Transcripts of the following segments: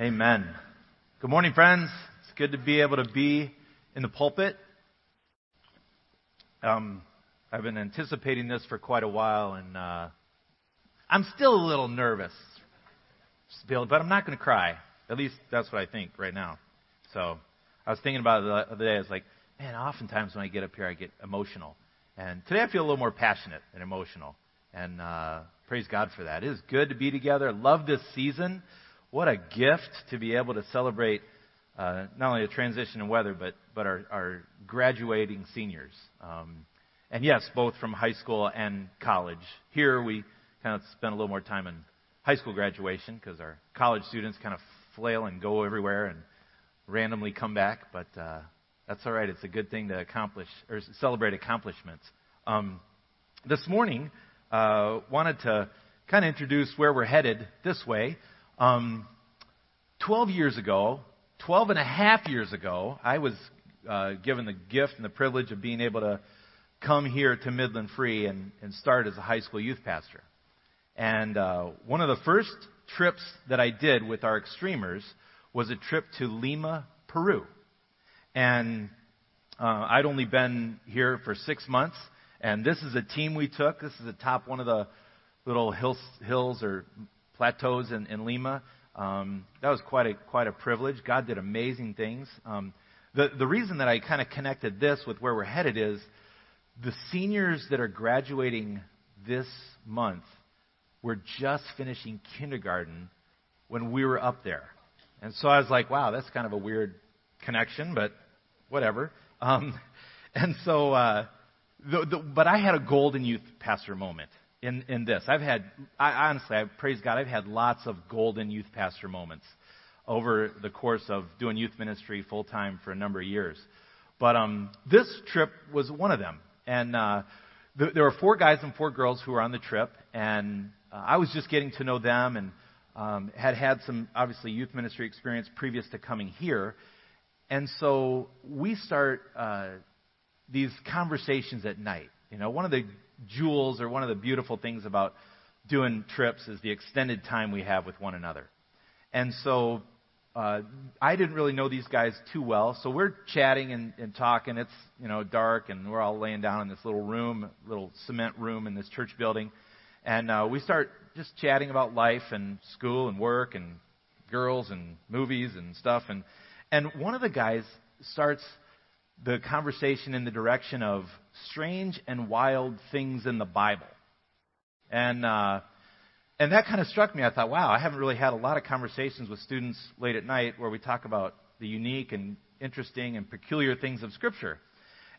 Amen. Good morning, friends. It's good to be able to be in the pulpit. Um, I've been anticipating this for quite a while, and uh, I'm still a little nervous, but I'm not going to cry. At least that's what I think right now. So I was thinking about it the other day. I was like, man, oftentimes when I get up here, I get emotional, and today I feel a little more passionate and emotional. And uh, praise God for that. It is good to be together. Love this season. What a gift to be able to celebrate uh, not only a transition in weather, but, but our, our graduating seniors. Um, and yes, both from high school and college. Here we kind of spend a little more time in high school graduation because our college students kind of flail and go everywhere and randomly come back. But uh, that's all right. It's a good thing to accomplish or celebrate accomplishments. Um, this morning, uh, wanted to kind of introduce where we're headed this way. Um, 12 years ago, 12 and a half years ago, I was uh, given the gift and the privilege of being able to come here to Midland Free and, and start as a high school youth pastor. And uh, one of the first trips that I did with our extremers was a trip to Lima, Peru. And uh, I'd only been here for six months, and this is a team we took. This is the top one of the little hills, hills or plateaus in, in Lima. Um, that was quite a quite a privilege. God did amazing things. Um, the the reason that I kind of connected this with where we're headed is the seniors that are graduating this month were just finishing kindergarten when we were up there, and so I was like, wow, that's kind of a weird connection, but whatever. Um, and so, uh, the, the, but I had a golden youth pastor moment in, in this. I've had, I, honestly, I praise God, I've had lots of golden youth pastor moments over the course of doing youth ministry full time for a number of years. But um, this trip was one of them. And uh, th- there were four guys and four girls who were on the trip, and uh, I was just getting to know them and um, had had some, obviously, youth ministry experience previous to coming here. And so we start uh, these conversations at night. You know, one of the jewels or one of the beautiful things about doing trips is the extended time we have with one another. And so uh, I didn't really know these guys too well, so we're chatting and, and talking. It's you know dark, and we're all laying down in this little room, little cement room in this church building, and uh, we start just chatting about life and school and work and girls and movies and stuff. And and one of the guys starts the conversation in the direction of strange and wild things in the Bible. And, uh, and that kind of struck me. I thought, wow, I haven't really had a lot of conversations with students late at night where we talk about the unique and interesting and peculiar things of Scripture.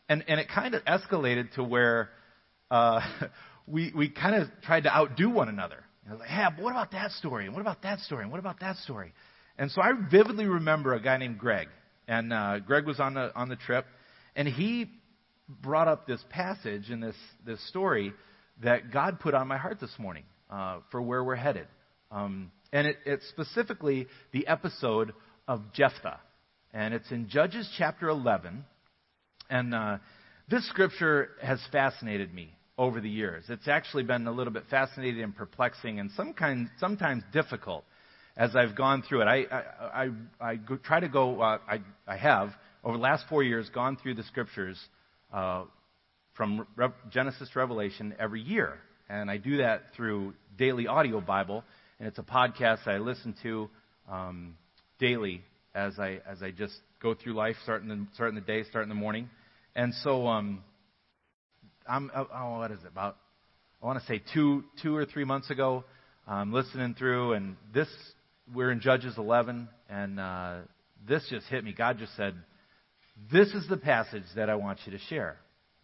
And, and it kind of escalated to where uh, we, we kind of tried to outdo one another. I was like, hey, what about that story? And what about that story? And what about that story? And so I vividly remember a guy named Greg. And uh, Greg was on the, on the trip. And he brought up this passage in this, this story that God put on my heart this morning uh, for where we're headed. Um, and it, it's specifically the episode of Jephthah. And it's in Judges chapter 11. And uh, this scripture has fascinated me over the years. It's actually been a little bit fascinating and perplexing and some kind, sometimes difficult as I've gone through it. I, I, I, I try to go, uh, I, I have over the last four years, gone through the scriptures from Re- Genesis to Revelation every year. And I do that through Daily Audio Bible, and it's a podcast I listen to um, daily as I as I just go through life, starting the starting the day, starting the morning. And so, um, I'm oh, oh what is it about? I want to say two two or three months ago, I'm listening through, and this we're in Judges 11, and uh, this just hit me. God just said, this is the passage that I want you to share.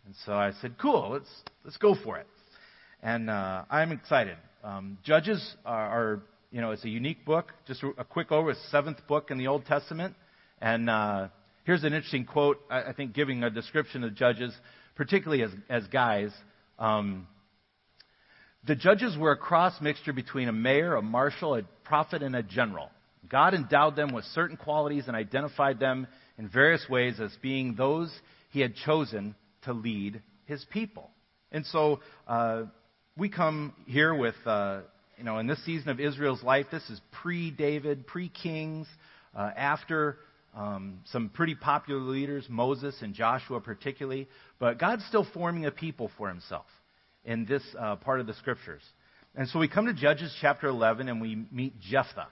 And so I said, cool, let's, let's go for it. And uh, I'm excited. Um, Judges are, are, you know, it's a unique book. Just a quick over, seventh book in the Old Testament. And uh, here's an interesting quote, I, I, think, giving a description of Judges, particularly as, as guys. Um, the judges were a cross mixture between a mayor, a marshal, a prophet, and a general. God endowed them with certain qualities and identified them in various ways as being those he had chosen to lead his people. And so uh, we come here with uh, you know, in this season of Israel's life, this is pre David, pre Kings, uh, after um, some pretty popular leaders, Moses and Joshua particularly. But God's still forming a people for himself in this uh, part of the scriptures. And so we come to Judges chapter 11 and we meet Jephthah.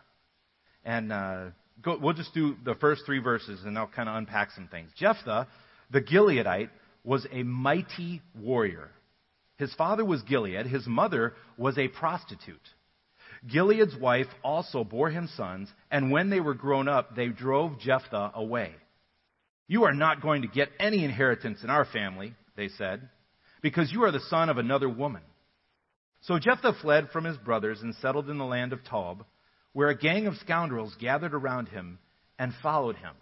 And uh, go, we'll just do the first three verses and I'll kind of unpack some things. Jephthah, the Gileadite, was a mighty warrior. His father was Gilead, his mother was a prostitute. Gilead's wife also bore him sons, and when they were grown up, they drove Jephthah away. You are not going to get any inheritance in our family, they said, because you are the son of another woman. So Jephthah fled from his brothers and settled in the land of Tob, where a gang of scoundrels gathered around him and followed him.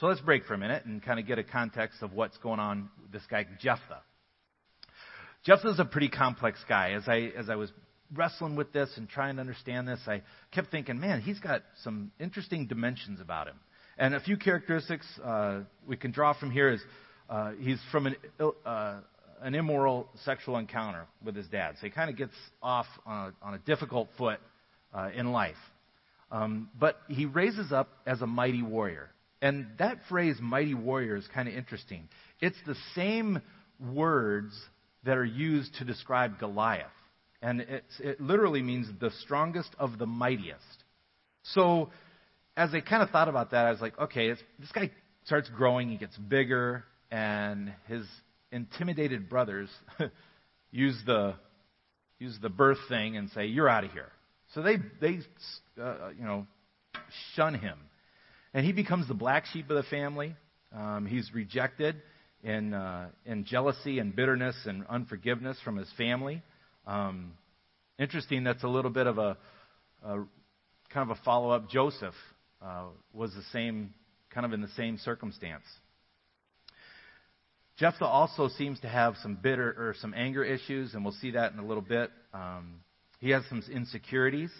So let's break for a minute and kind of get a context of what's going on with this guy, Jephthah. Jephthah's a pretty complex guy. As I, as I was wrestling with this and trying to understand this, I kept thinking, man, he's got some interesting dimensions about him. And a few characteristics uh, we can draw from here is uh, he's from an, uh, an immoral sexual encounter with his dad. So he kind of gets off on a, on a difficult foot uh, in life. Um, but he raises up as a mighty warrior. And that phrase, mighty warrior, is kind of interesting. It's the same words that are used to describe Goliath. And it literally means the strongest of the mightiest. So, as I kind of thought about that, I was like, okay, this guy starts growing, he gets bigger, and his intimidated brothers use the use the birth thing and say, "You're out of here." So they they uh, you know shun him, and he becomes the black sheep of the family. Um, he's rejected in uh, in jealousy and bitterness and unforgiveness from his family. Um, interesting. That's a little bit of a, a kind of a follow up. Joseph uh, was the same kind of in the same circumstance. Jephthah also seems to have some bitter or some anger issues, and we'll see that in a little bit. Um, he has some insecurities,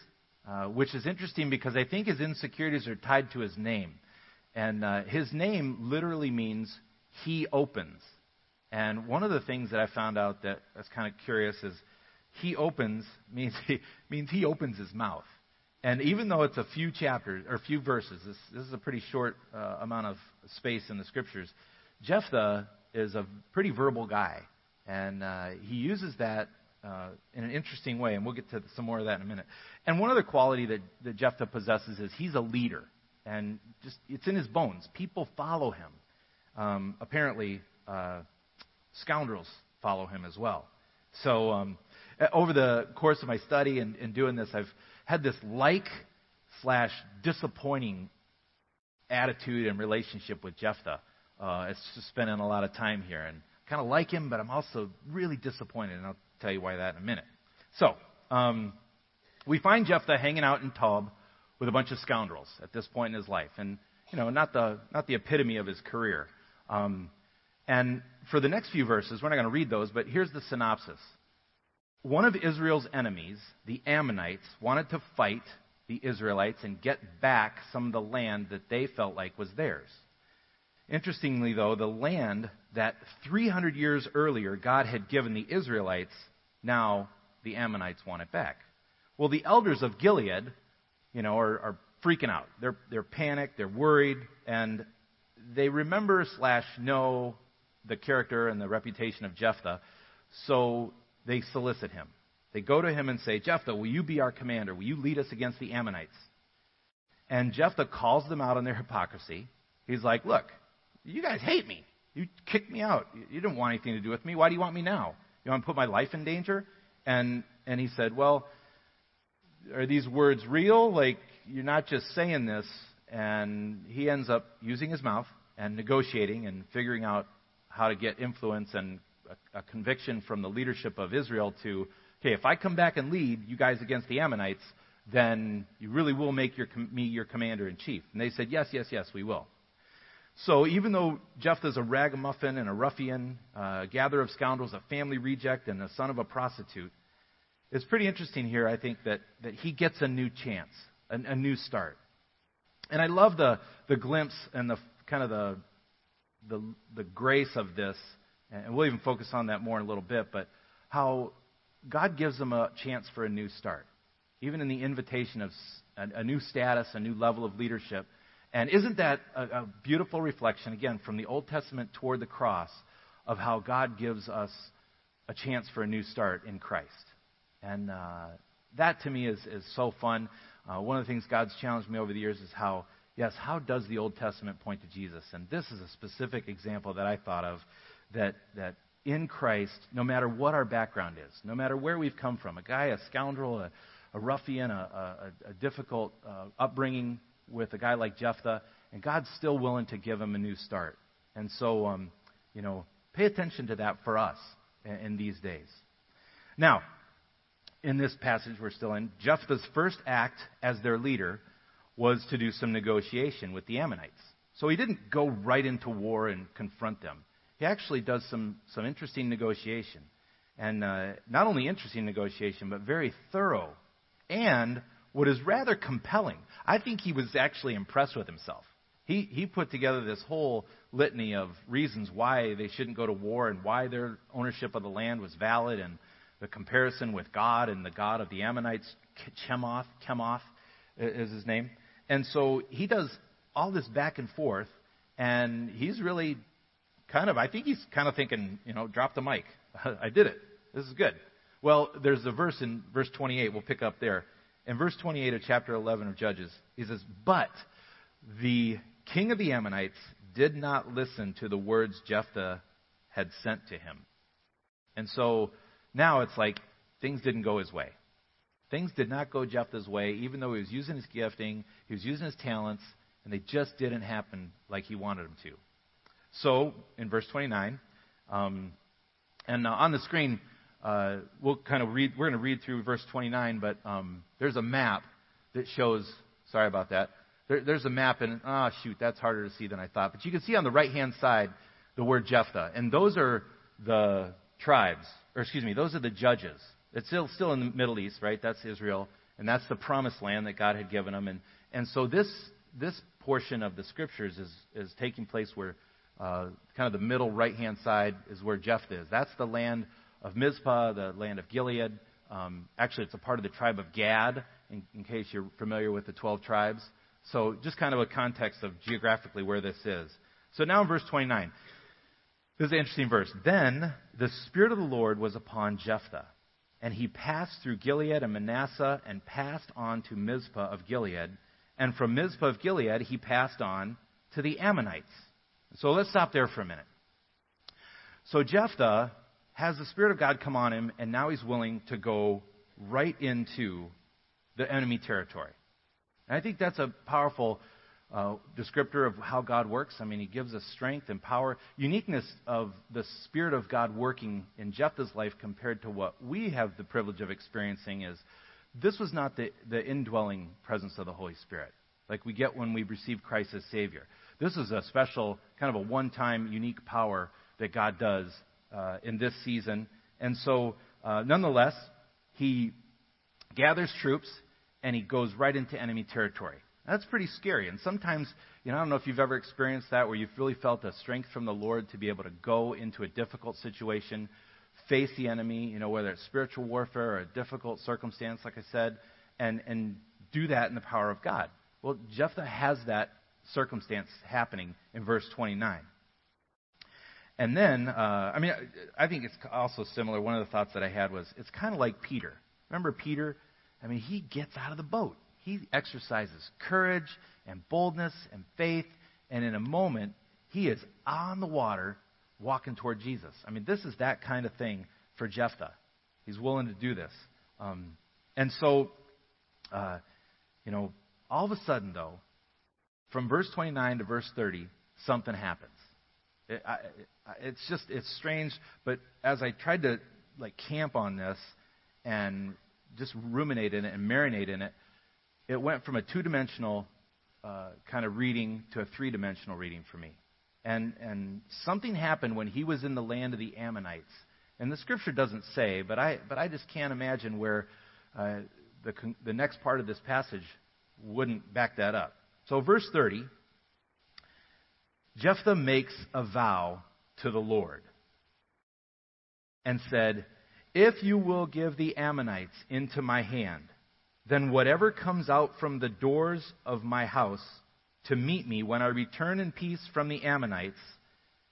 uh, which is interesting because I think his insecurities are tied to his name. And uh, his name literally means he opens. And one of the things that I found out that that's kind of curious is he opens means he, means he opens his mouth. And even though it's a few chapters or a few verses, this, this is a pretty short uh, amount of space in the scriptures. Jephthah is a pretty verbal guy, and uh, he uses that uh, in an interesting way, and we'll get to some more of that in a minute. And one other quality that, that Jephthah possesses is he's a leader, and just it's in his bones. People follow him. Um, apparently, uh, scoundrels follow him as well. So, um, over the course of my study and, and doing this, I've had this like slash disappointing attitude and relationship with Jephthah. Uh, it's just spending a lot of time here and kind of like him, but I'm also really disappointed, and I'll tell you why that in a minute. So, um, we find Jephthah hanging out in Tob with a bunch of scoundrels at this point in his life, and you know, not the not the epitome of his career. Um, and for the next few verses, we're not going to read those, but here's the synopsis. One of Israel's enemies, the Ammonites, wanted to fight the Israelites and get back some of the land that they felt like was theirs. Interestingly, though, the land that 300 years earlier God had given the Israelites, now the Ammonites want it back. Well, the elders of Gilead, you know, are, are freaking out. They're, they're panicked, they're worried, and they remember slash know the character and the reputation of Jephthah, so they solicit him. They go to him and say, Jephthah, will you be our commander? Will you lead us against the Ammonites? And Jephthah calls them out on their hypocrisy. He's like, Look, you guys hate me. You kicked me out. You didn't want anything to do with me. Why do you want me now? You want to put my life in danger? And and he said, Well, are these words real? Like you're not just saying this. And he ends up using his mouth and negotiating and figuring out how to get influence and a, a conviction from the leadership of Israel to, okay, if I come back and lead you guys against the Ammonites, then you really will make your, me your commander in chief. And they said, yes, yes, yes, we will. So even though Jephthah's a ragamuffin and a ruffian, a gatherer of scoundrels, a family reject, and the son of a prostitute, it's pretty interesting here, I think, that, that he gets a new chance, a, a new start. And I love the, the glimpse and the kind of the, the, the grace of this, and we'll even focus on that more in a little bit, but how God gives them a chance for a new start. even in the invitation of a, a new status, a new level of leadership. And isn't that a, a beautiful reflection, again, from the Old Testament toward the cross, of how God gives us a chance for a new start in Christ? And uh, that to me is, is so fun. Uh, one of the things God's challenged me over the years is how, yes, how does the Old Testament point to Jesus? And this is a specific example that I thought of that, that in Christ, no matter what our background is, no matter where we've come from, a guy, a scoundrel, a, a ruffian, a, a, a difficult uh, upbringing with a guy like Jephthah, and God's still willing to give him a new start. And so, um, you know, pay attention to that for us in, in these days. Now, in this passage we're still in, Jephthah's first act as their leader was to do some negotiation with the Ammonites. So he didn't go right into war and confront them. He actually does some, some interesting negotiation. And uh, not only interesting negotiation, but very thorough and what is rather compelling. I think he was actually impressed with himself. He, he put together this whole litany of reasons why they shouldn't go to war and why their ownership of the land was valid and the comparison with God and the God of the Ammonites, Chemoth, Chemoth is his name. And so he does all this back and forth, and he's really kind of, I think he's kind of thinking, you know, drop the mic. I did it. This is good. Well, there's a verse in verse 28, we'll pick up there. In verse 28 of chapter 11 of Judges, he says, But the king of the Ammonites did not listen to the words Jephthah had sent to him. And so now it's like things didn't go his way. Things did not go Jephthah's way, even though he was using his gifting, he was using his talents, and they just didn't happen like he wanted them to. So, in verse 29, um, and uh, on the screen, uh, we'll kind of read, we're going to read through verse 29, but um, there's a map that shows, sorry about that. There, there's a map, and ah, oh, shoot, that's harder to see than I thought. But you can see on the right hand side the word Jephthah, and those are the tribes, or excuse me, those are the judges. It's still, still in the Middle East, right? That's Israel, and that's the promised land that God had given them. And, and so this, this portion of the scriptures is, is taking place where uh, kind of the middle right hand side is where Jephthah is. That's the land of Mizpah, the land of Gilead. Um, actually, it's a part of the tribe of Gad, in, in case you're familiar with the 12 tribes. So, just kind of a context of geographically where this is. So, now in verse 29, this is an interesting verse. Then the Spirit of the Lord was upon Jephthah, and he passed through Gilead and Manasseh and passed on to Mizpah of Gilead. And from Mizpah of Gilead, he passed on to the Ammonites. So let's stop there for a minute. So Jephthah has the Spirit of God come on him, and now he's willing to go right into the enemy territory. And I think that's a powerful uh, descriptor of how God works. I mean, He gives us strength and power. Uniqueness of the Spirit of God working in Jephthah's life compared to what we have the privilege of experiencing is this was not the, the indwelling presence of the Holy Spirit like we get when we receive Christ as Savior. This is a special, kind of a one time, unique power that God does uh, in this season. And so, uh, nonetheless, he gathers troops and he goes right into enemy territory. That's pretty scary. And sometimes, you know, I don't know if you've ever experienced that where you've really felt a strength from the Lord to be able to go into a difficult situation, face the enemy, you know, whether it's spiritual warfare or a difficult circumstance, like I said, and, and do that in the power of God. Well, Jephthah has that circumstance happening in verse 29. And then, uh, I mean, I think it's also similar. One of the thoughts that I had was it's kind of like Peter. Remember Peter? I mean, he gets out of the boat. He exercises courage and boldness and faith, and in a moment, he is on the water walking toward Jesus. I mean, this is that kind of thing for Jephthah. He's willing to do this. Um, and so, uh, you know, all of a sudden, though, from verse 29 to verse 30, something happens. It, I, it's just it's strange, but as I tried to like camp on this and just ruminate in it and marinate in it, it went from a two-dimensional uh, kind of reading to a three-dimensional reading for me. And and something happened when he was in the land of the Ammonites. And the scripture doesn't say, but I but I just can't imagine where uh, the the next part of this passage wouldn't back that up. So, verse 30 Jephthah makes a vow to the Lord and said, If you will give the Ammonites into my hand, then whatever comes out from the doors of my house to meet me when I return in peace from the Ammonites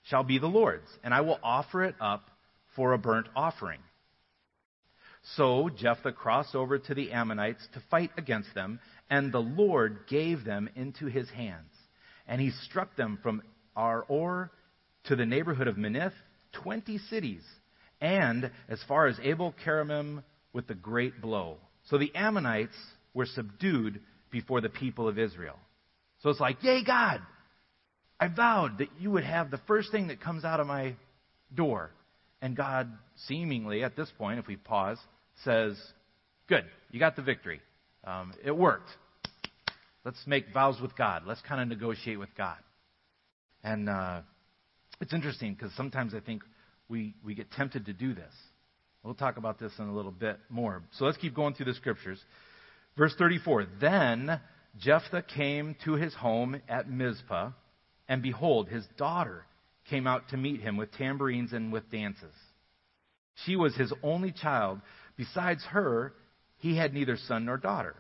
shall be the Lord's, and I will offer it up for a burnt offering. So Jephthah crossed over to the Ammonites to fight against them, and the Lord gave them into his hands. And he struck them from Aroer to the neighborhood of Minnith, twenty cities, and as far as Abel Keramim with the great blow. So the Ammonites were subdued before the people of Israel. So it's like, yay, God! I vowed that you would have the first thing that comes out of my door. And God, seemingly at this point, if we pause, says, Good, you got the victory. Um, it worked. Let's make vows with God. Let's kind of negotiate with God. And uh, it's interesting because sometimes I think we, we get tempted to do this. We'll talk about this in a little bit more. So let's keep going through the scriptures. Verse 34 Then Jephthah came to his home at Mizpah, and behold, his daughter came out to meet him with tambourines and with dances. She was his only child. Besides her, he had neither son nor daughter.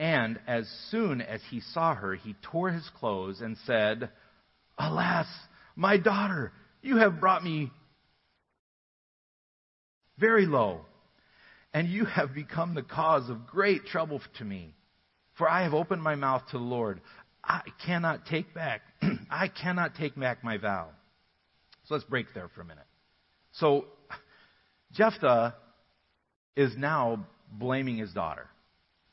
And as soon as he saw her, he tore his clothes and said, Alas, my daughter, you have brought me very low, and you have become the cause of great trouble to me. For I have opened my mouth to the Lord. I cannot take back, I cannot take back my vow. So let's break there for a minute. So Jephthah is now blaming his daughter.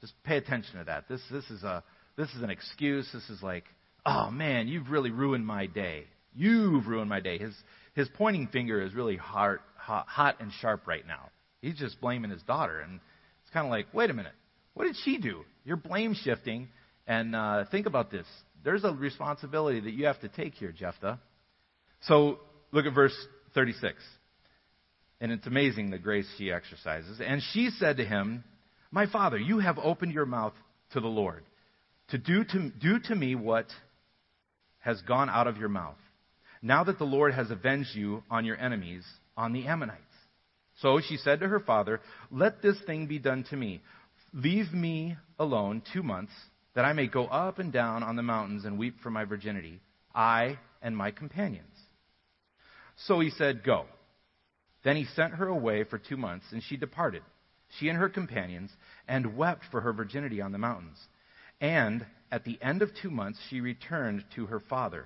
Just pay attention to that. This, this, is a, this is an excuse. This is like, oh man, you've really ruined my day. You've ruined my day. His, his pointing finger is really hot, hot, hot and sharp right now. He's just blaming his daughter. And it's kind of like, wait a minute. What did she do? You're blame shifting. And uh, think about this. There's a responsibility that you have to take here, Jephthah. So look at verse 36. And it's amazing the grace she exercises. And she said to him, My father, you have opened your mouth to the Lord to do to, do to me what has gone out of your mouth. Now that the Lord has avenged you on your enemies, on the Ammonites. So she said to her father, Let this thing be done to me. Leave me alone two months, that I may go up and down on the mountains and weep for my virginity, I and my companions. So he said, Go. Then he sent her away for two months, and she departed, she and her companions, and wept for her virginity on the mountains. And at the end of two months, she returned to her father,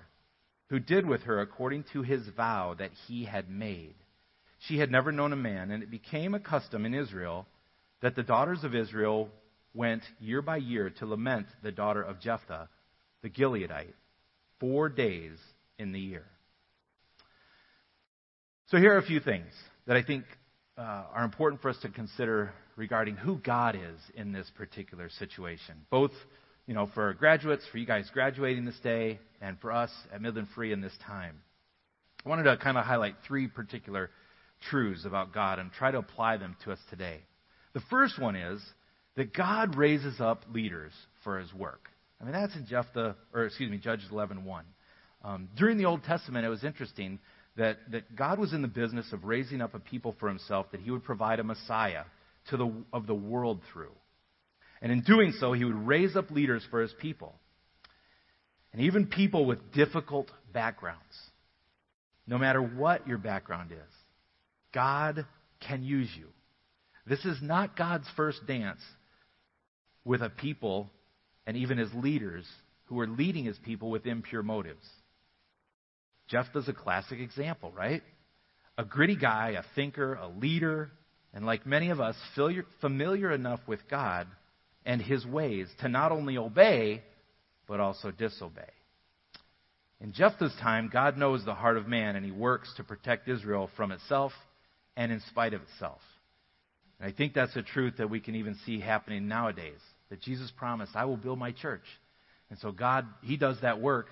who did with her according to his vow that he had made. She had never known a man, and it became a custom in Israel that the daughters of Israel went year by year to lament the daughter of Jephthah, the Gileadite, four days in the year. So here are a few things that I think uh, are important for us to consider regarding who God is in this particular situation. Both, you know, for graduates, for you guys graduating this day, and for us at Midland Free in this time. I wanted to kind of highlight three particular truths about God and try to apply them to us today. The first one is that God raises up leaders for his work. I mean, that's in Jephthah, or excuse me, Judges 11.1. Um, during the Old Testament, it was interesting that, that God was in the business of raising up a people for himself that he would provide a Messiah to the, of the world through. And in doing so, he would raise up leaders for his people. And even people with difficult backgrounds. No matter what your background is, God can use you. This is not God's first dance with a people and even his leaders who are leading his people with impure motives. Jephthah's a classic example, right? A gritty guy, a thinker, a leader, and like many of us, familiar enough with God and his ways to not only obey, but also disobey. In Jephthah's time, God knows the heart of man, and he works to protect Israel from itself and in spite of itself. And I think that's a truth that we can even see happening nowadays. That Jesus promised, I will build my church. And so God, He does that work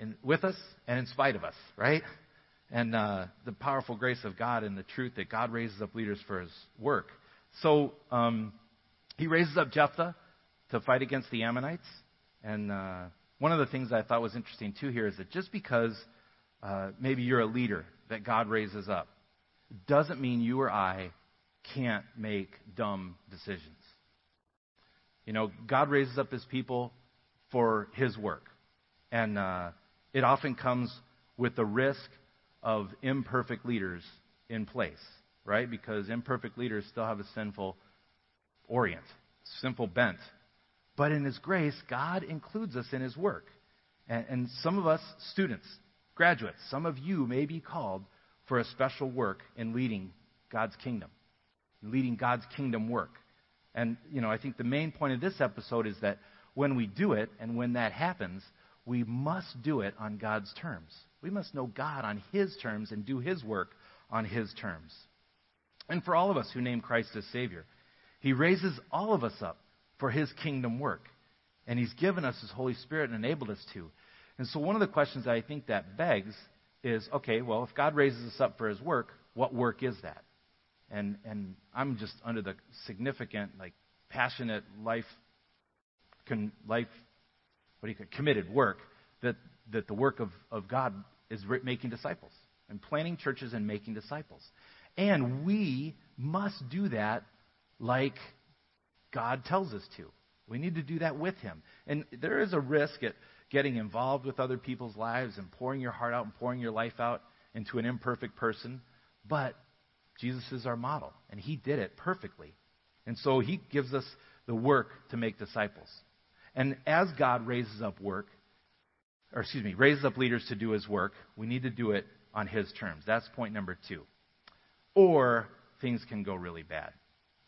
in, with us and in spite of us, right? And uh, the powerful grace of God and the truth that God raises up leaders for his work. So um, he raises up Jephthah to fight against the Ammonites. And uh, one of the things I thought was interesting too here is that just because uh, maybe you're a leader that God raises up doesn't mean you or I can't make dumb decisions. You know, God raises up his people for his work. And uh, it often comes with the risk of imperfect leaders in place, right? Because imperfect leaders still have a sinful orient, sinful bent. But in his grace, God includes us in his work. And, and some of us, students, graduates, some of you may be called for a special work in leading God's kingdom, leading God's kingdom work. And, you know, I think the main point of this episode is that when we do it and when that happens, we must do it on God's terms. We must know God on His terms and do His work on His terms. And for all of us who name Christ as Savior, He raises all of us up for His kingdom work. And He's given us His Holy Spirit and enabled us to. And so one of the questions I think that begs is okay, well, if God raises us up for His work, what work is that? and and I'm just under the significant like passionate life con, life what do you call committed work that that the work of of God is making disciples and planting churches and making disciples. And we must do that like God tells us to. We need to do that with Him. And there is a risk at getting involved with other people's lives and pouring your heart out and pouring your life out into an imperfect person. But Jesus is our model, and he did it perfectly. And so he gives us the work to make disciples. And as God raises up work, or excuse me, raises up leaders to do his work, we need to do it on his terms. That's point number two. Or things can go really bad.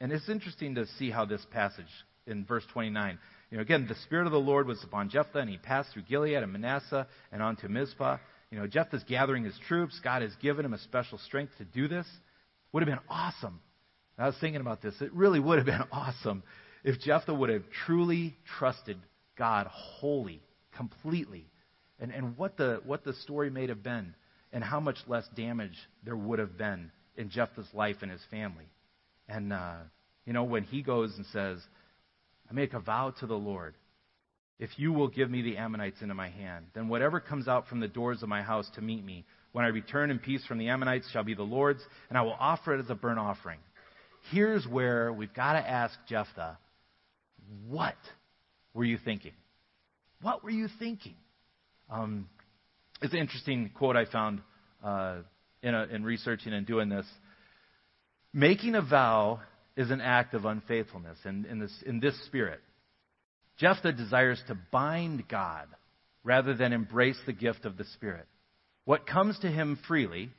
And it's interesting to see how this passage in verse 29, you know, again, the Spirit of the Lord was upon Jephthah, and he passed through Gilead and Manasseh and on to Mizpah. You know, Jephthah's gathering his troops. God has given him a special strength to do this. Would have been awesome. I was thinking about this. It really would have been awesome if Jephthah would have truly trusted God wholly, completely, and, and what, the, what the story may have been, and how much less damage there would have been in Jephthah's life and his family. And, uh, you know, when he goes and says, I make a vow to the Lord, if you will give me the Ammonites into my hand, then whatever comes out from the doors of my house to meet me when I return in peace from the Ammonites shall be the Lord's, and I will offer it as a burnt offering. Here's where we've got to ask Jephthah, what were you thinking? What were you thinking? Um, it's an interesting quote I found uh, in, a, in researching and doing this. Making a vow is an act of unfaithfulness in, in, this, in this spirit. Jephthah desires to bind God rather than embrace the gift of the Spirit. What comes to him freely,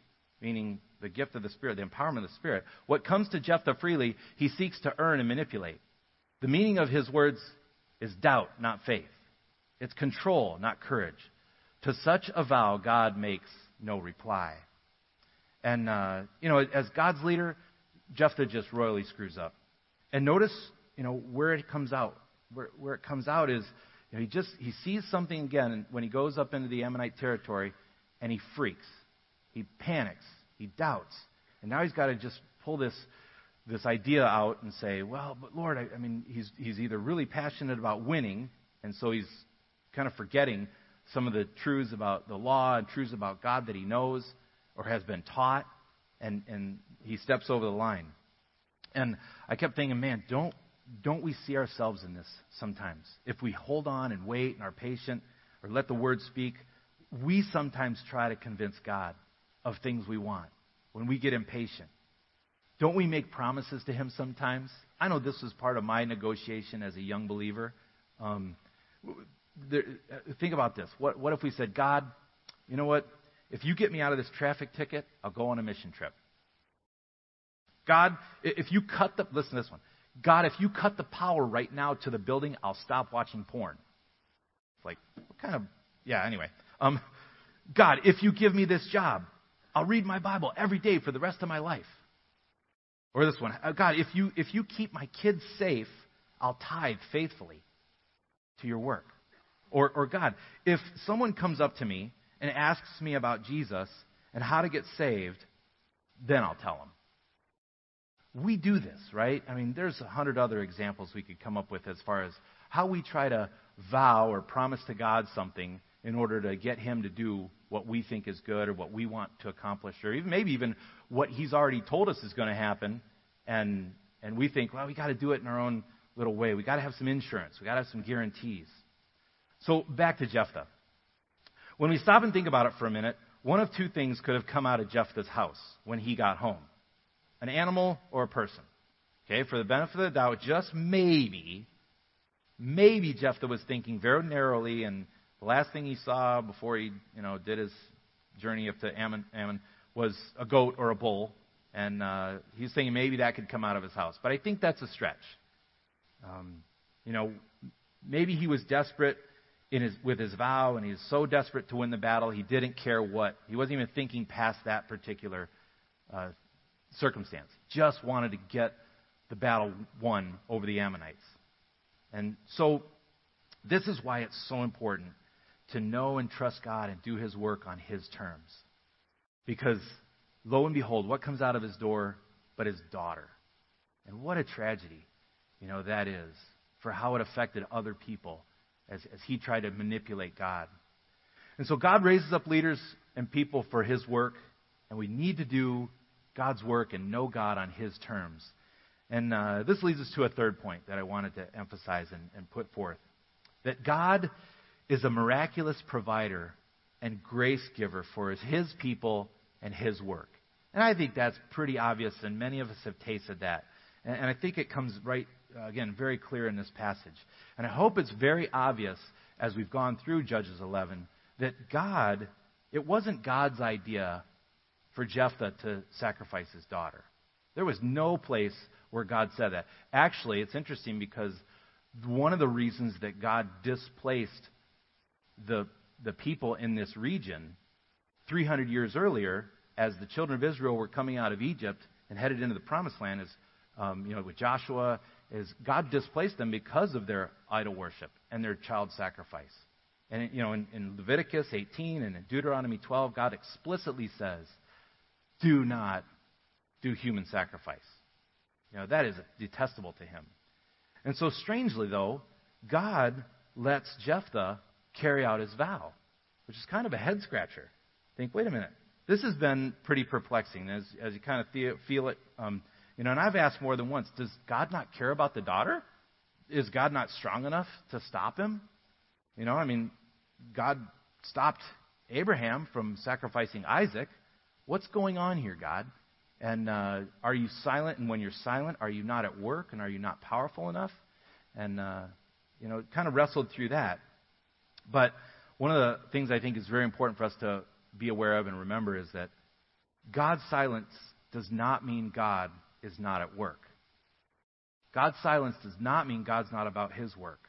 meaning the gift of the Spirit, the empowerment of the Spirit, what comes to Jephthah freely, he seeks to earn and manipulate. The meaning of his words is doubt, not faith. It's control, not courage. To such a vow, God makes no reply. And, uh, you know, as God's leader, Jephthah just royally screws up. And notice, you know, where it comes out. Where, where it comes out is, you know, he just, he sees something again when he goes up into the Ammonite territory and he freaks. He panics. He doubts. And now he's got to just pull this, this idea out and say, well, but Lord, I, I mean, he's, he's either really passionate about winning, and so he's kind of forgetting some of the truths about the law and truths about God that he knows or has been taught, and, and he steps over the line. And I kept thinking, man, don't, don't we see ourselves in this sometimes? If we hold on and wait and are patient or let the word speak, we sometimes try to convince God of things we want when we get impatient. Don't we make promises to Him sometimes? I know this was part of my negotiation as a young believer. Um, there, think about this. What, what if we said, God, you know what? If you get me out of this traffic ticket, I'll go on a mission trip. God, if you cut the, listen to this one. God, if you cut the power right now to the building, I'll stop watching porn. It's like, what kind of, yeah, anyway. Um, God, if you give me this job, I'll read my Bible every day for the rest of my life. Or this one, uh, God, if you, if you keep my kids safe, I'll tithe faithfully to your work. Or, or God, if someone comes up to me and asks me about Jesus and how to get saved, then I'll tell them. We do this, right? I mean, there's a hundred other examples we could come up with as far as how we try to vow or promise to God something in order to get him to do what we think is good or what we want to accomplish, or even maybe even what he's already told us is going to happen, And, and we think, well, we got to do it in our own little way. We got to have some insurance. We got to have some guarantees. So back to Jephthah. When we stop and think about it for a minute, one of two things could have come out of Jephthah's house when he got home an animal or a person. Okay, for the benefit of the doubt, just maybe, maybe Jephthah was thinking very narrowly, and the last thing he saw before he, you know, did his journey up to Ammon, Ammon was a goat or a bull, and uh, he's thinking maybe that could come out of his house. But I think that's a stretch. Um, you know, maybe he was desperate in his, with his vow, and he's so desperate to win the battle, he didn't care what. He wasn't even thinking past that particular uh, circumstance. Just wanted to get the battle won over the Ammonites. And so, this is why it's so important to know and trust God and do His work on His terms. Because, lo and behold, what comes out of His door but His daughter? And what a tragedy, you know, that is for how it affected other people as, as he tried to manipulate God. And so God raises up leaders and people for his work, and we need to do God's work and know God on his terms. And uh, this leads us to a third point that I wanted to emphasize and, and put forth that God is a miraculous provider and grace giver for his, people and his work. And I think that's pretty obvious, and many of us have tasted that. And, and I think it comes right uh, again, very clear in this passage. And I hope it's very obvious as we've gone through Judges 11 that God, it wasn't God's idea for Jephthah to sacrifice his daughter. There was no place where God said that. Actually, it's interesting because one of the reasons that God displaced the, the people in this region 300 years earlier, as the children of Israel were coming out of Egypt and headed into the promised land, is um, you know, with Joshua is God displaced them because of their idol worship and their child sacrifice. And you know, in, in Leviticus 18 and in Deuteronomy 12, God explicitly says, "Do not do human sacrifice." You know, that is detestable to Him. And so, strangely though, God lets Jephthah carry out his vow, which is kind of a head scratcher. Think, wait a minute, this has been pretty perplexing as as you kind of feel feel it. Um, you know, and I've asked more than once, does God not care about the daughter? Is God not strong enough to stop him? You know, I mean, God stopped Abraham from sacrificing Isaac. What's going on here, God? And uh, are you silent? And when you're silent, are you not at work? And are you not powerful enough? And, uh, you know, kind of wrestled through that. But one of the things I think is very important for us to be aware of and remember is that God's silence does not mean God is not at work. God's silence does not mean God's not about his work.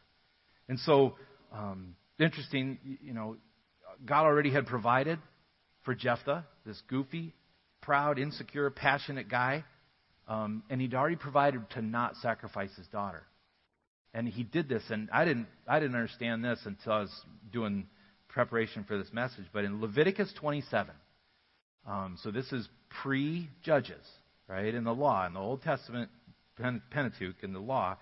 And so, um, interesting, you know, God already had provided for Jephthah, this goofy, proud, insecure, passionate guy, um, and he'd already provided to not sacrifice his daughter. And he did this, and I didn't, I didn't understand this until I was doing preparation for this message. But in Leviticus 27, um, so this is pre-Judges, right, in the law, in the Old Testament Pentateuch, in the law,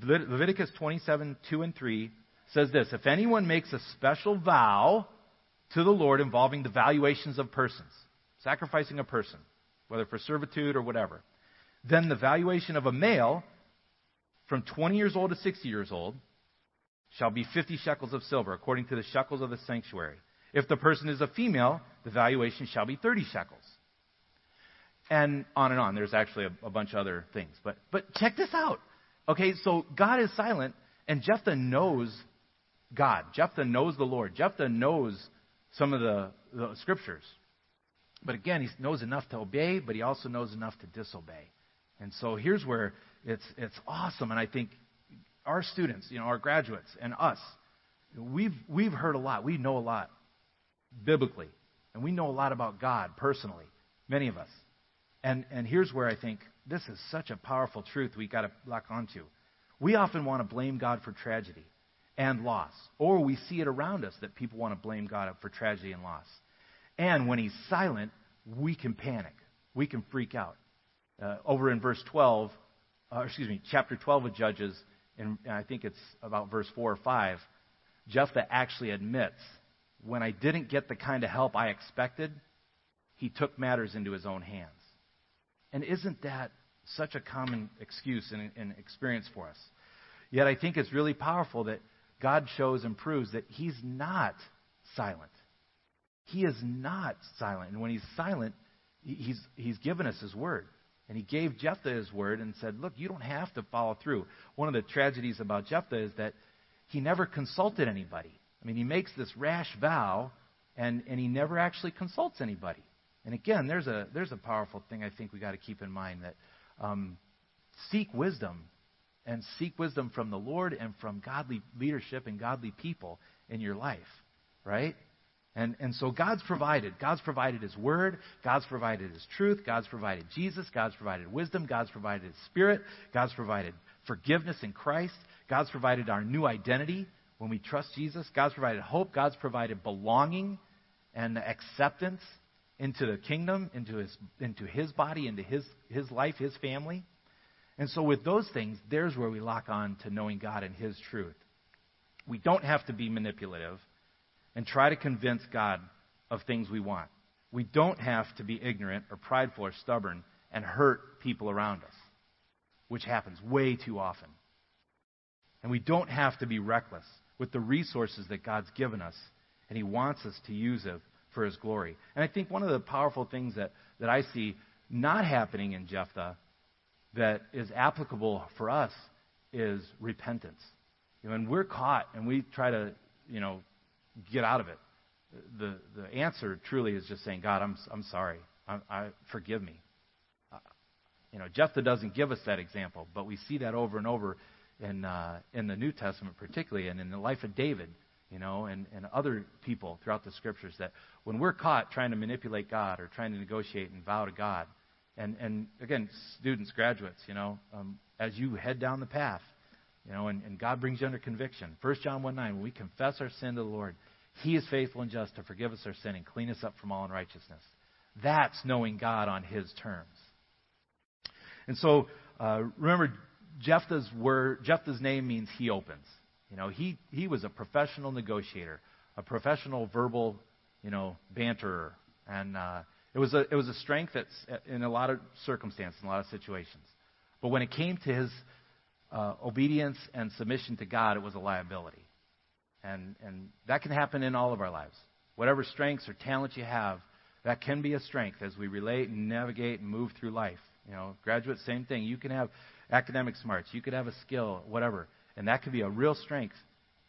Leviticus 27, 2 and 3 says this If anyone makes a special vow to the Lord involving the valuations of persons, sacrificing a person, whether for servitude or whatever, then the valuation of a male from 20 years old to 60 years old shall be 50 shekels of silver, according to the shekels of the sanctuary. If the person is a female, the valuation shall be 30 shekels and on and on. There's actually a, a bunch of other things. But, but check this out. Okay, so God is silent, and Jephthah knows God. Jephthah knows the Lord. Jephthah knows some of the, the scriptures. But again, he knows enough to obey, but he also knows enough to disobey. And so here's where it's, it's awesome. And I think our students, you know, our graduates, and us, we've, we've heard a lot. We know a lot biblically. And we know a lot about God personally, many of us. And, and here's where I think this is such a powerful truth we've got to lock onto. We often want to blame God for tragedy and loss, or we see it around us that people want to blame God for tragedy and loss. And when He's silent, we can panic, we can freak out. Uh, over in verse 12, uh, excuse me, chapter 12 of Judges, and I think it's about verse 4 or 5, Jephthah actually admits, when I didn't get the kind of help I expected, he took matters into his own hands. And isn't that such a common excuse and, and experience for us. Yet I think it's really powerful that God shows and proves that He's not silent. He is not silent. And when He's silent, He's, he's given us His word. And He gave Jephthah His word and said, Look, you don't have to follow through. One of the tragedies about Jephthah is that he never consulted anybody. I mean, he makes this rash vow, and, and he never actually consults anybody. And again, there's a, there's a powerful thing I think we got to keep in mind that um, seek wisdom and seek wisdom from the Lord and from godly leadership and godly people in your life, right? And, and so God's provided. God's provided His Word. God's provided His truth. God's provided Jesus. God's provided wisdom. God's provided His Spirit. God's provided forgiveness in Christ. God's provided our new identity when we trust Jesus. God's provided hope. God's provided belonging and acceptance into the kingdom, into his, into his body, into his, his life, his family. And so, with those things, there's where we lock on to knowing God and his truth. We don't have to be manipulative and try to convince God of things we want. We don't have to be ignorant or prideful or stubborn and hurt people around us, which happens way too often. And we don't have to be reckless with the resources that God's given us, and He wants us to use it for His glory. And I think one of the powerful things that, that I see not happening in Jephthah that is applicable for us is repentance. You know, when we're caught and we try to, you know, get out of it, the, the answer truly is just saying, God, I'm, I'm sorry. I, I, forgive me. Uh, you know, Jephthah doesn't give us that example, but we see that over and over in, uh, in the New Testament, particularly, and in the life of David, you know, and, and other people throughout the scriptures, that when we're caught trying to manipulate God or trying to negotiate and vow to God, and, and again, students, graduates, you know, um, as you head down the path, you know, and, and God brings you under conviction. 1 John 1 9, when we confess our sin to the Lord, He is faithful and just to forgive us our sin and clean us up from all unrighteousness. That's knowing God on His terms. And so, uh, remember, Jephthah's word, Jephthah's name means he opens. You know, he, he was a professional negotiator, a professional verbal, you know, banterer. And uh, it, was a, it was a strength that's in a lot of circumstances, in a lot of situations. But when it came to his uh, obedience and submission to God, it was a liability. And, and that can happen in all of our lives. Whatever strengths or talents you have, that can be a strength as we relate and navigate and move through life. You know, graduates, same thing. You can have academic smarts. You could have a skill, whatever. And that could be a real strength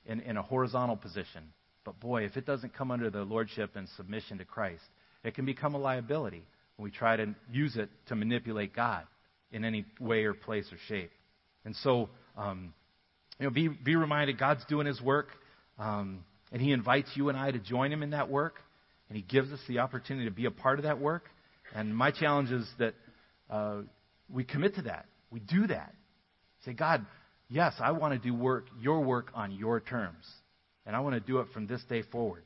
in, in a horizontal position. But boy, if it doesn't come under the lordship and submission to Christ, it can become a liability when we try to use it to manipulate God in any way or place or shape. And so, um, you know, be, be reminded God's doing His work, um, and He invites you and I to join Him in that work, and He gives us the opportunity to be a part of that work. And my challenge is that uh, we commit to that. We do that. Say, God, yes, I want to do work, your work on your terms. And I want to do it from this day forward.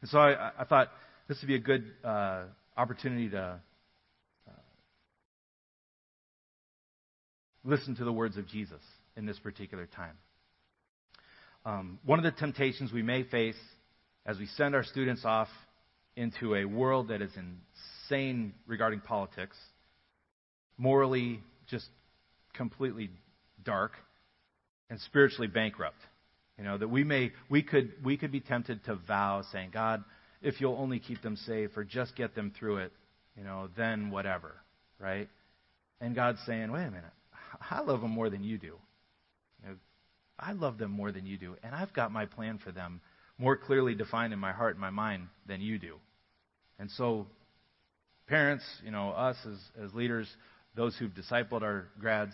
And so I, I thought this would be a good uh, opportunity to uh, listen to the words of Jesus in this particular time. Um, one of the temptations we may face as we send our students off into a world that is insane regarding politics morally just completely dark and spiritually bankrupt. You know, that we may we could we could be tempted to vow saying, God, if you'll only keep them safe or just get them through it, you know, then whatever, right? And God's saying, wait a minute, I love them more than you do. I love them more than you do, and I've got my plan for them more clearly defined in my heart and my mind than you do. And so, parents, you know, us as, as leaders, those who've discipled our grads,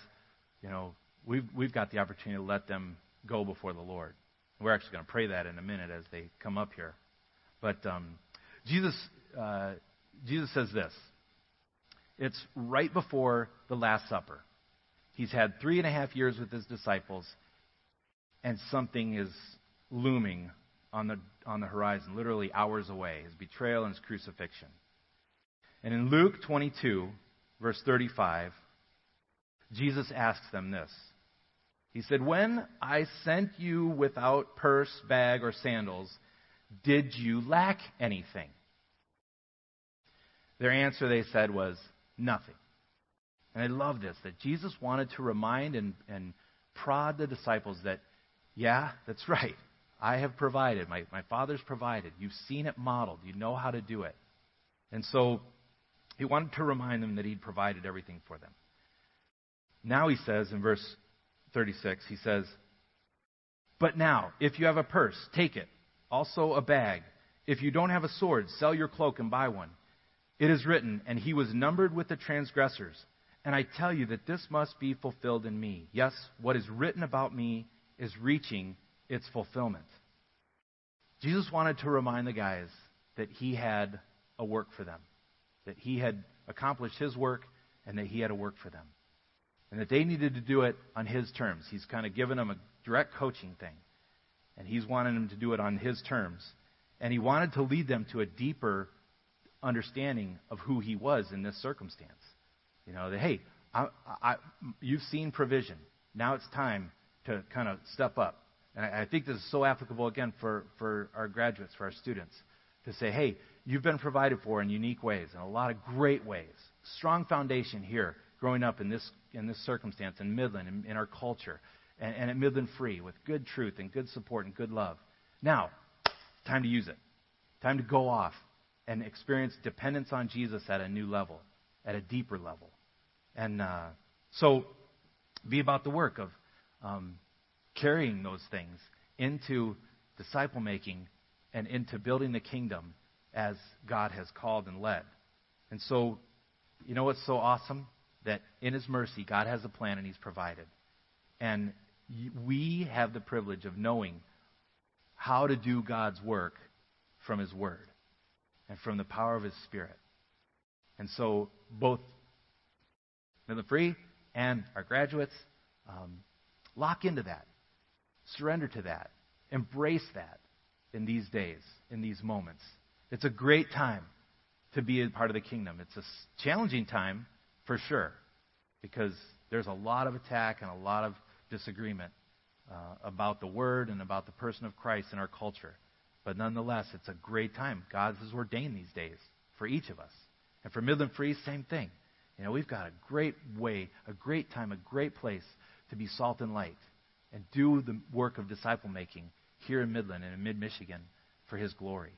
you know, we've, we've got the opportunity to let them go before the Lord. We're actually going to pray that in a minute as they come up here. But um, Jesus, uh, Jesus says this. It's right before the Last Supper. He's had three and a half years with his disciples, and something is looming on the, on the horizon, literally hours away his betrayal and his crucifixion. And in Luke 22, verse 35, Jesus asks them this. He said, When I sent you without purse, bag, or sandals, did you lack anything? Their answer, they said, was nothing. And I love this that Jesus wanted to remind and, and prod the disciples that, yeah, that's right. I have provided. My, my Father's provided. You've seen it modeled. You know how to do it. And so he wanted to remind them that he'd provided everything for them. Now he says in verse 36, he says, But now, if you have a purse, take it. Also a bag. If you don't have a sword, sell your cloak and buy one. It is written, And he was numbered with the transgressors. And I tell you that this must be fulfilled in me. Yes, what is written about me is reaching its fulfillment. Jesus wanted to remind the guys that he had a work for them, that he had accomplished his work, and that he had a work for them. And that they needed to do it on his terms. He's kind of given them a direct coaching thing. And he's wanting them to do it on his terms. And he wanted to lead them to a deeper understanding of who he was in this circumstance. You know, that, hey, I, I, you've seen provision. Now it's time to kind of step up. And I, I think this is so applicable, again, for, for our graduates, for our students, to say, hey, you've been provided for in unique ways, in a lot of great ways. Strong foundation here, growing up in this, in this circumstance, in Midland, in, in our culture, and, and at Midland Free, with good truth and good support and good love. Now, time to use it. Time to go off and experience dependence on Jesus at a new level, at a deeper level. And uh, so, be about the work of um, carrying those things into disciple making and into building the kingdom as God has called and led. And so, you know what's so awesome? That in His mercy, God has a plan and He's provided. And we have the privilege of knowing how to do God's work from His Word and from the power of His Spirit. And so, both Midland Free and our graduates, um, lock into that. Surrender to that. Embrace that in these days, in these moments. It's a great time to be a part of the kingdom. It's a challenging time for sure because there's a lot of attack and a lot of disagreement uh, about the word and about the person of Christ in our culture. But nonetheless, it's a great time. God has ordained these days for each of us. And for Midland Free, same thing. You know, we've got a great way, a great time, a great place to be salt and light and do the work of disciple making here in Midland and in mid Michigan for His glory.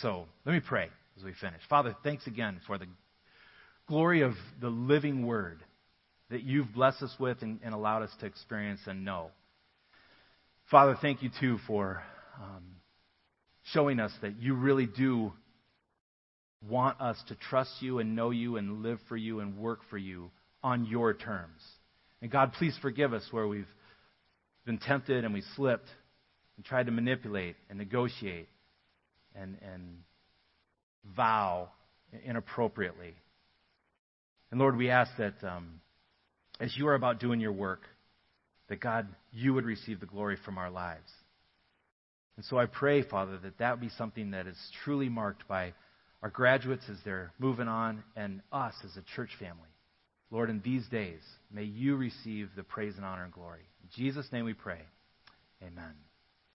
So let me pray as we finish. Father, thanks again for the glory of the living word that you've blessed us with and, and allowed us to experience and know. Father, thank you too for um, showing us that you really do want us to trust you and know you and live for you and work for you on your terms. And God, please forgive us where we've been tempted and we slipped and tried to manipulate and negotiate and, and vow inappropriately. And Lord, we ask that um, as you are about doing your work, that God, you would receive the glory from our lives. And so I pray, Father, that that would be something that is truly marked by our graduates as they're moving on and us as a church family. Lord, in these days, may you receive the praise and honor and glory. In Jesus' name we pray. Amen.